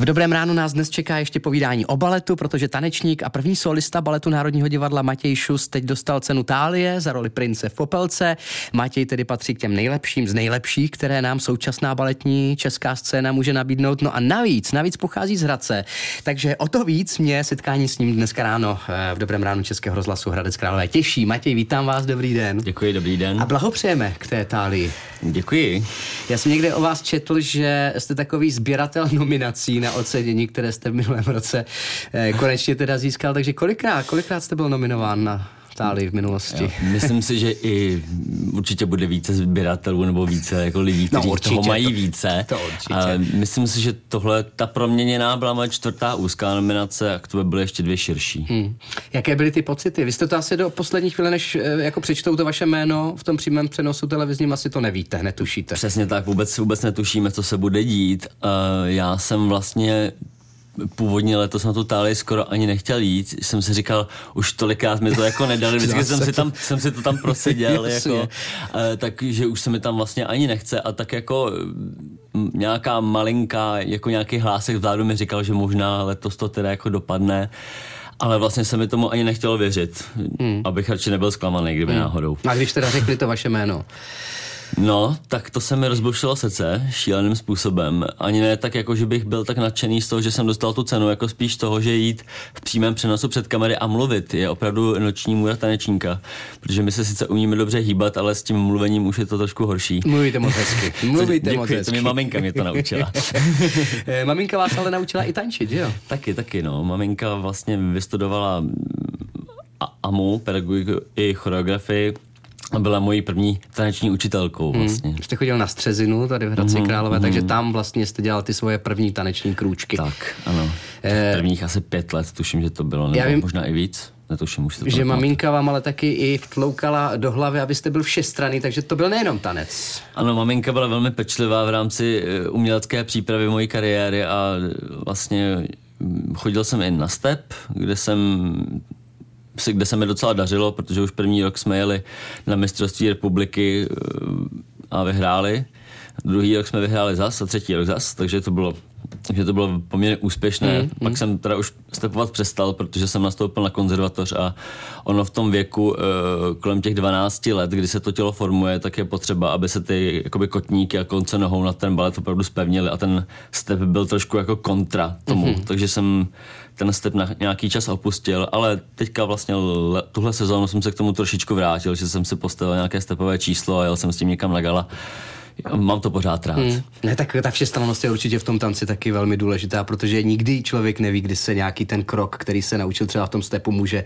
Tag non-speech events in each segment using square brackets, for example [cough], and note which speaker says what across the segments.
Speaker 1: V dobrém ránu nás dnes čeká ještě povídání o baletu, protože tanečník a první solista baletu Národního divadla Matěj Šus teď dostal cenu Tálie za roli prince v Popelce. Matěj tedy patří k těm nejlepším z nejlepších, které nám současná baletní česká scéna může nabídnout. No a navíc, navíc pochází z Hradce. Takže o to víc mě setkání s ním dneska ráno eh, v dobrém ránu Českého rozhlasu Hradec Králové těší. Matěj, vítám vás, dobrý den.
Speaker 2: Děkuji, dobrý den.
Speaker 1: A blahopřejeme k té Tálii.
Speaker 2: Děkuji.
Speaker 1: Já jsem někde o vás četl, že jste takový sběratel nominací na ocenění, které jste v minulém roce eh, konečně teda získal. Takže kolikrát, kolikrát jste byl nominován na Tálii v minulosti. Jo,
Speaker 2: myslím si, že i určitě bude více sběratelů nebo více jako lidí, no, kteří no, určitě, toho mají to, více. To určitě. A myslím si, že tohle, ta proměněná byla moje čtvrtá úzká nominace a k tomu byly ještě dvě širší. Hmm.
Speaker 1: Jaké byly ty pocity? Vy jste to asi do posledních chvíle, než eh, jako přečtou to vaše jméno v tom přímém přenosu televizním, asi to nevíte, netušíte.
Speaker 2: Přesně tak, vůbec, vůbec netušíme, co se bude dít. Uh, já jsem vlastně původně letos na tu Tálii skoro ani nechtěl jít. Jsem si říkal, už tolikrát mi to jako nedali, vždycky jsem si, tam, jsem si to tam proseděl, [laughs] jako, takže už se mi tam vlastně ani nechce a tak jako nějaká malinká, jako nějaký hlásek vzadu mi říkal, že možná letos to teda jako dopadne. Ale vlastně se mi tomu ani nechtělo věřit, hmm. abych radši nebyl zklamaný, kdyby hmm. náhodou.
Speaker 1: A když teda řekli to vaše jméno,
Speaker 2: No, tak to se mi rozbušilo srdce šíleným způsobem. Ani ne tak, jako že bych byl tak nadšený z toho, že jsem dostal tu cenu, jako spíš toho, že jít v přímém přenosu před kamery a mluvit je opravdu noční můra tanečníka. Protože my se sice umíme dobře hýbat, ale s tím mluvením už je to trošku horší.
Speaker 1: Mluvíte moc hezky. [laughs] Mluvíte
Speaker 2: Děkuji,
Speaker 1: moc hezky.
Speaker 2: to mě maminka mě to naučila. [laughs]
Speaker 1: Eh, maminka vás ale naučila i tančit, že jo?
Speaker 2: Taky, taky, no. Maminka vlastně vystudovala AMU, pedagogiku i choreografii a byla mojí první taneční učitelkou hmm. vlastně. Hmm.
Speaker 1: Jste chodil na Střezinu tady v Hradci mm-hmm, Králové, takže tam vlastně jste dělal ty svoje první taneční krůčky.
Speaker 2: Tak, ano. Eh, prvních asi pět let, tuším, že to bylo, nebo vím, možná i víc. Netuším, už to
Speaker 1: Že maminka vám ale taky i vtloukala do hlavy, abyste byl všestranný, takže to byl nejenom tanec.
Speaker 2: Ano, maminka byla velmi pečlivá v rámci eh, umělecké přípravy mojí kariéry a vlastně hm, chodil jsem i na step, kde jsem kde se mi docela dařilo, protože už první rok jsme jeli na mistrovství republiky eh, a vyhráli. Druhý rok jsme vyhráli zas a třetí rok zas, takže to bylo takže to bylo poměrně úspěšné. Mm, Pak mm. jsem teda už stepovat přestal, protože jsem nastoupil na konzervatoř a ono v tom věku uh, kolem těch 12 let, kdy se to tělo formuje, tak je potřeba, aby se ty jakoby kotníky a konce nohou na ten balet opravdu spevnili a ten step byl trošku jako kontra tomu. Mm-hmm. Takže jsem ten step na nějaký čas opustil, ale teďka vlastně le, tuhle sezónu jsem se k tomu trošičku vrátil, že jsem si postavil nějaké stepové číslo a jel jsem s tím někam na gala. Mám to pořád rád. Hmm.
Speaker 1: Ne, tak ta všestrannost je určitě v tom tanci taky velmi důležitá, protože nikdy člověk neví, kdy se nějaký ten krok, který se naučil třeba v tom stepu, může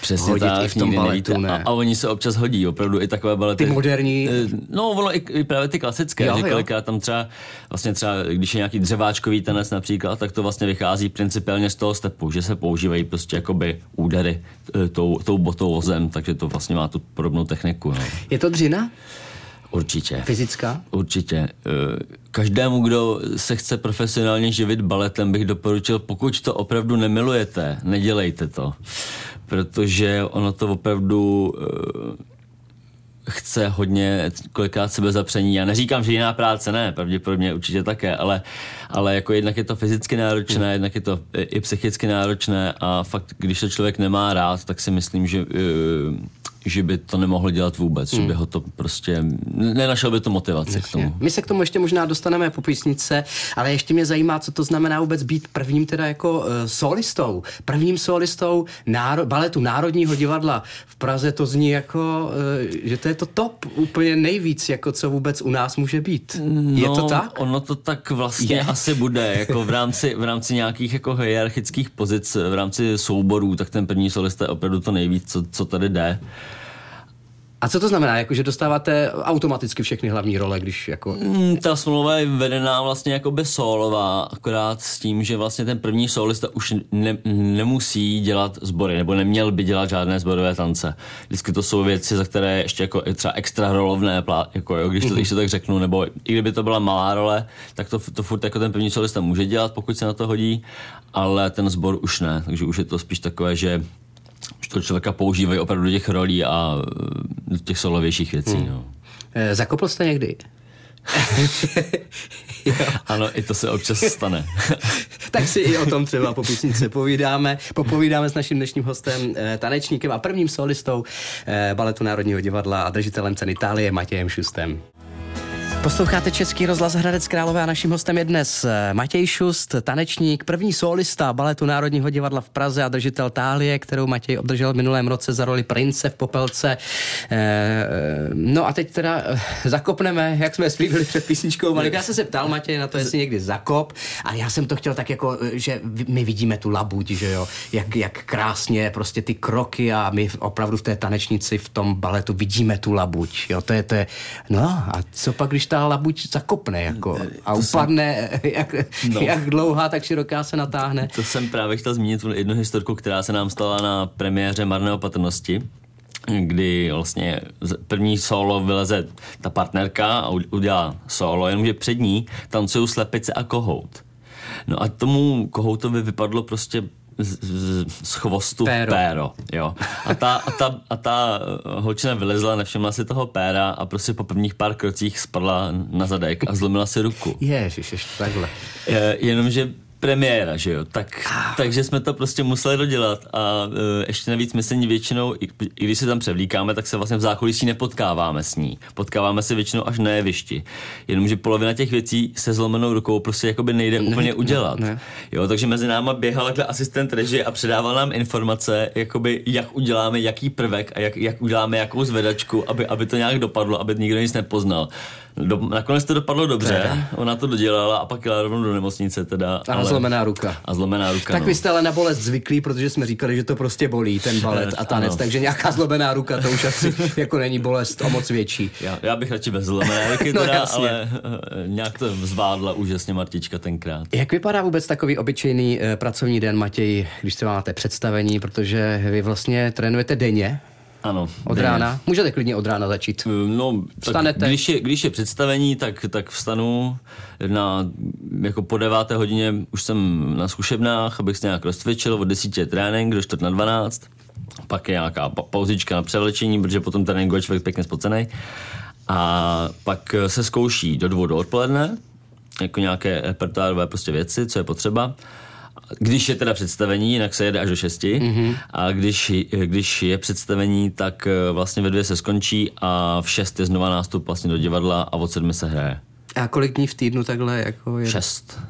Speaker 1: Přesně hodit tak, i v tom baletu. Ne?
Speaker 2: A, a oni se občas hodí, opravdu i takové balety.
Speaker 1: Ty moderní.
Speaker 2: Eh, no, ono i, i právě ty klasické, jo, že kolikrát tam třeba, vlastně třeba, když je nějaký dřeváčkový tanec například, tak to vlastně vychází principiálně z toho stepu, že se používají prostě jakoby údery eh, tou, tou botou vozem, takže to vlastně má tu podobnou techniku. No.
Speaker 1: Je to dřina?
Speaker 2: Určitě.
Speaker 1: Fyzická?
Speaker 2: Určitě. Eh, každému, kdo se chce profesionálně živit baletem, bych doporučil, pokud to opravdu nemilujete, nedělejte to. Protože ono to opravdu eh, chce hodně kolikrát sebezapření. Já neříkám, že jiná práce ne, pravděpodobně určitě také, ale, ale jako jednak je to fyzicky náročné, hmm. jednak je to i psychicky náročné a fakt, když to člověk nemá rád, tak si myslím, že že by to nemohl dělat vůbec, hmm. že by ho to prostě, nenašel by to motivaci Jasně. k tomu.
Speaker 1: My se k tomu ještě možná dostaneme po písnice, ale ještě mě zajímá, co to znamená vůbec být prvním teda jako uh, solistou, prvním solistou náro, baletu Národního divadla v Praze, to zní jako, uh, že to je to top, úplně nejvíc, jako co vůbec u nás může být.
Speaker 2: No,
Speaker 1: je to no, tak?
Speaker 2: Ono to tak vlastně je. asi bude, jako v rámci, v rámci nějakých jako hierarchických pozic, v rámci souborů, tak ten první solista je opravdu to nejvíc, co, co tady jde.
Speaker 1: A co to znamená, jako, že dostáváte automaticky všechny hlavní role, když jako...
Speaker 2: Mm, ta smlouva je vedená vlastně jako by solová, akorát s tím, že vlastně ten první solista už ne, nemusí dělat sbory, nebo neměl by dělat žádné zborové tance. Vždycky to jsou věci, za které ještě jako třeba extra rolovné, jako, jo, když, to, když to tak řeknu, nebo i kdyby to byla malá role, tak to, to furt jako ten první solista může dělat, pokud se na to hodí, ale ten sbor už ne, takže už je to spíš takové, že už to člověka používají opravdu do těch rolí a do těch solovějších věcí. Hmm. No.
Speaker 1: E, zakopl jste někdy? [laughs]
Speaker 2: ano, i to se občas stane. [laughs]
Speaker 1: tak si i o tom třeba po písnice povídáme. Popovídáme s naším dnešním hostem, eh, tanečníkem a prvním solistou Baletu Národního divadla a držitelem ceny Itálie Matějem Šustem. Posloucháte Český rozhlas Hradec Králové a naším hostem je dnes eh, Matěj Šust, tanečník, první solista baletu Národního divadla v Praze a držitel tálie, kterou Matěj obdržel v minulém roce za roli prince v Popelce. Eh, no a teď teda eh, zakopneme, jak jsme slíbili před písničkou Malik. Já jsem se ptal Matěj na to, jestli někdy zakop a já jsem to chtěl tak jako, že my vidíme tu labuť, že jo, jak, jak krásně prostě ty kroky a my opravdu v té tanečnici v tom baletu vidíme tu labuť, jo, to je, to je, no a co pak, když ta labuť zakopne jako a to upadne, jsem... jak, no. jak dlouhá, tak široká se natáhne.
Speaker 2: To jsem právě chtěl zmínit jednu historku, která se nám stala na premiéře Marné opatrnosti kdy vlastně první solo vyleze ta partnerka a udělá solo, jenomže před ní tancují slepice a kohout. No a tomu kohoutovi vypadlo prostě z, z, z chvostu péro. péro jo. A ta, a, ta, a ta holčina vylezla, nevšimla si toho péra a prostě po prvních pár krocích spadla na zadek a zlomila si ruku.
Speaker 1: Ježiš, ještě takhle.
Speaker 2: Je, jenomže premiéra, že jo, tak, ah. takže jsme to prostě museli dodělat a uh, ještě navíc my se ní většinou, i, i když se tam převlíkáme, tak se vlastně v zákulisí nepotkáváme s ní. Potkáváme se většinou až na jevišti. Jenomže polovina těch věcí se zlomenou rukou prostě jakoby nejde ne, úplně udělat. Ne, ne. Jo, takže mezi náma běhal takhle asistent režie a předával nám informace, jakoby jak uděláme jaký prvek a jak, jak uděláme jakou zvedačku, aby, aby to nějak dopadlo, aby nikdo nic nepoznal. Do, nakonec to dopadlo dobře, teda. ona to dodělala a pak jela rovnou do nemocnice teda.
Speaker 1: A ale, zlomená ruka.
Speaker 2: A zlomená ruka,
Speaker 1: Tak
Speaker 2: no.
Speaker 1: vy jste ale na bolest zvyklí, protože jsme říkali, že to prostě bolí, ten [laughs] balet a tanec, ano. takže nějaká zlomená ruka, to už asi jako není bolest o moc větší.
Speaker 2: Já, já bych radši bez zlomené [laughs] ruky no, teda, ale uh, nějak to zvládla úžasně Martička tenkrát.
Speaker 1: Jak vypadá vůbec takový obyčejný uh, pracovní den, Matěj, když třeba máte představení, protože vy vlastně trénujete denně,
Speaker 2: ano.
Speaker 1: Od rána? Můžete klidně od rána začít.
Speaker 2: No, Vstanete? Když je, když je představení, tak, tak vstanu na, jako po deváté hodině už jsem na zkušebnách, abych se nějak rozcvičil, od desítě je trénink do čtvrt na dvanáct, pak je nějaká pauzička na převlečení, protože potom tréninku je člověk pěkně spocený. A pak se zkouší do dvou do odpoledne, jako nějaké repertoárové prostě věci, co je potřeba. Když je teda představení, jinak se jede až do 6. Mm-hmm. A když, když je představení, tak eh, vlastně ve dvě se skončí a v 6 je znova nástup vlastně do divadla a od sedmi se hraje.
Speaker 1: A kolik dní v týdnu takhle jako je?
Speaker 2: Šest.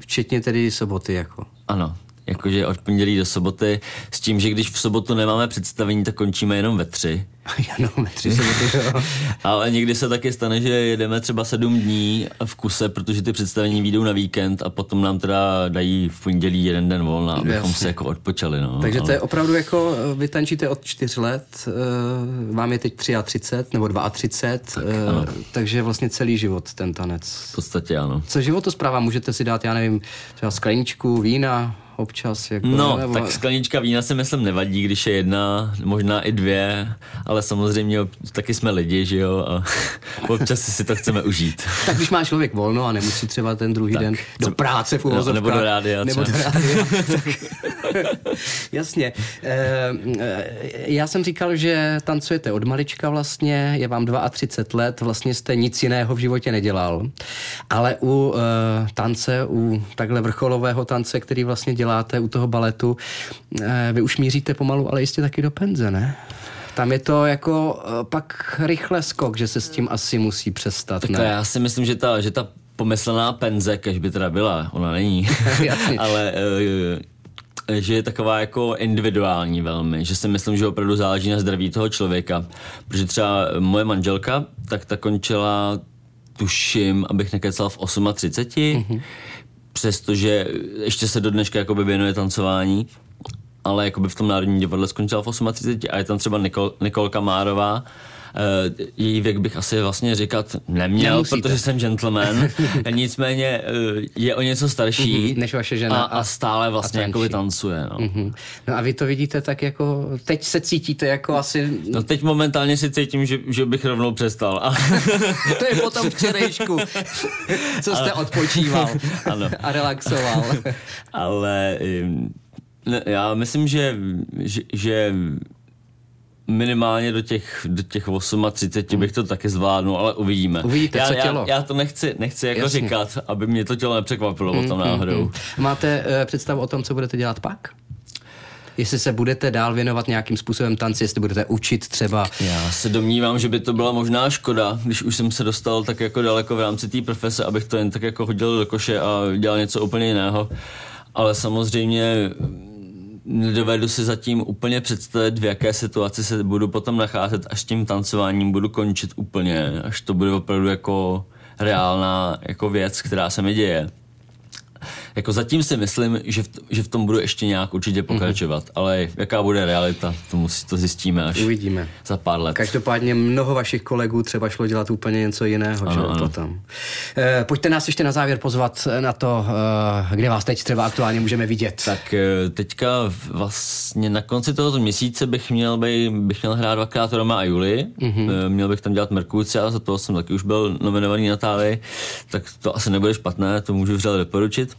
Speaker 1: Včetně tedy soboty jako.
Speaker 2: Ano jakože od pondělí do soboty, s tím, že když v sobotu nemáme představení, tak končíme jenom ve tři. [laughs]
Speaker 1: jenom ve tři soboty, jo. [laughs]
Speaker 2: Ale někdy se taky stane, že jedeme třeba sedm dní v kuse, protože ty představení výjdou na víkend a potom nám teda dají v pondělí jeden den volna, abychom Jasně. se jako odpočali. No.
Speaker 1: Takže ale... to je opravdu jako, eh, vy tančíte od čtyř let, uh, vám je teď 33 nebo 32, tak, uh, takže vlastně celý život ten tanec.
Speaker 2: V podstatě ano.
Speaker 1: Co životospráva, můžete si dát, já nevím, třeba skleničku vína, občas. Jako,
Speaker 2: no, nebo... tak sklenička vína si myslím nevadí, když je jedna, možná i dvě, ale samozřejmě taky jsme lidi, že jo, a [laughs] občas si to chceme užít.
Speaker 1: tak když má člověk volno a nemusí třeba ten druhý tak, den do práce v
Speaker 2: no, nebo do rádia.
Speaker 1: Nebo do rádia. [laughs] tak... [laughs] Jasně. E, já jsem říkal, že tancujete od malička vlastně, je vám 32 let, vlastně jste nic jiného v životě nedělal, ale u e, tance, u takhle vrcholového tance, který vlastně děláte u toho baletu, eh, vy už míříte pomalu, ale jistě taky do penze, ne? Tam je to jako eh, pak rychle skok, že se s tím asi musí přestat,
Speaker 2: tak
Speaker 1: ne?
Speaker 2: já si myslím, že ta, že ta pomyslená penze, kež by teda byla, ona není, [laughs] [laughs] ale uh, že je taková jako individuální velmi, že si myslím, že opravdu záleží na zdraví toho člověka, protože třeba moje manželka, tak ta končila tuším, abych nekecal v 38, mm-hmm přestože ještě se do dneška jakoby věnuje tancování, ale jakoby v tom Národním divadle skončila v 38 a je tam třeba Nikol, Nikolka Márová, její věk bych asi vlastně říkat neměl, Nemusíte. protože jsem gentleman. [laughs] Nicméně uh, je o něco starší.
Speaker 1: Mm-hmm, než vaše žena.
Speaker 2: A, a stále vlastně jako tancuje. No. Mm-hmm.
Speaker 1: no a vy to vidíte tak jako, teď se cítíte jako asi...
Speaker 2: No teď momentálně si cítím, že, že bych rovnou přestal. A... [laughs]
Speaker 1: to je potom včerejšku, co jste Ale... odpočíval [laughs] ano. a relaxoval.
Speaker 2: Ale já myslím, že, že, že minimálně do těch, do těch 38 bych to taky zvládnul, ale uvidíme.
Speaker 1: Uvidíte,
Speaker 2: já,
Speaker 1: co tělo.
Speaker 2: Já, já to nechci, nechci jako
Speaker 1: Jasně.
Speaker 2: říkat, aby mě to tělo nepřekvapilo mm, potom náhodou. Mm,
Speaker 1: Máte uh, představu o tom, co budete dělat pak? Jestli se budete dál věnovat nějakým způsobem tanci, jestli budete učit třeba.
Speaker 2: Já se domnívám, že by to byla možná škoda, když už jsem se dostal tak jako daleko v rámci té profese, abych to jen tak jako hodil do koše a dělal něco úplně jiného. Ale samozřejmě nedovedu si zatím úplně představit, v jaké situaci se budu potom nacházet, až tím tancováním budu končit úplně, až to bude opravdu jako reálná jako věc, která se mi děje. Jako zatím si myslím, že v, že v tom budu ještě nějak určitě pokračovat, mm-hmm. ale jaká bude realita, to, musí, to zjistíme až
Speaker 1: Uvidíme.
Speaker 2: za pár let.
Speaker 1: Každopádně mnoho vašich kolegů třeba šlo dělat úplně něco jiného, ano, že ano. potom. E, pojďte nás ještě na závěr pozvat na to, e, kde vás teď třeba aktuálně můžeme vidět.
Speaker 2: Tak teďka vlastně na konci tohoto měsíce bych měl, by, bych měl hrát dvakrát Roma a Juli, mm-hmm. měl bych tam dělat Merkucia, za toho jsem taky už byl nominovaný na Tálii, tak to asi nebude špatné, to můžu vřele doporučit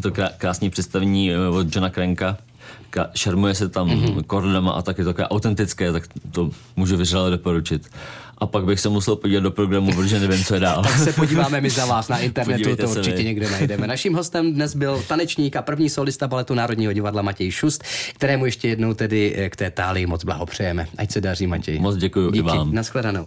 Speaker 2: to krásné představení od Johna Krenka. Šarmuje se tam mm-hmm. kordama a tak je to takové autentické, tak to můžu vyřele doporučit. A pak bych se musel podívat do programu, protože nevím, co je dál.
Speaker 1: tak se podíváme my za vás na [laughs] internetu, Podívejte to určitě mi. někde najdeme. Naším hostem dnes byl tanečník a první solista baletu Národního divadla Matěj Šust, kterému ještě jednou tedy k té tálii moc blahopřejeme. Ať se daří, Matěj.
Speaker 2: Moc děkuji
Speaker 1: Díky.
Speaker 2: i vám.
Speaker 1: Naschledanou.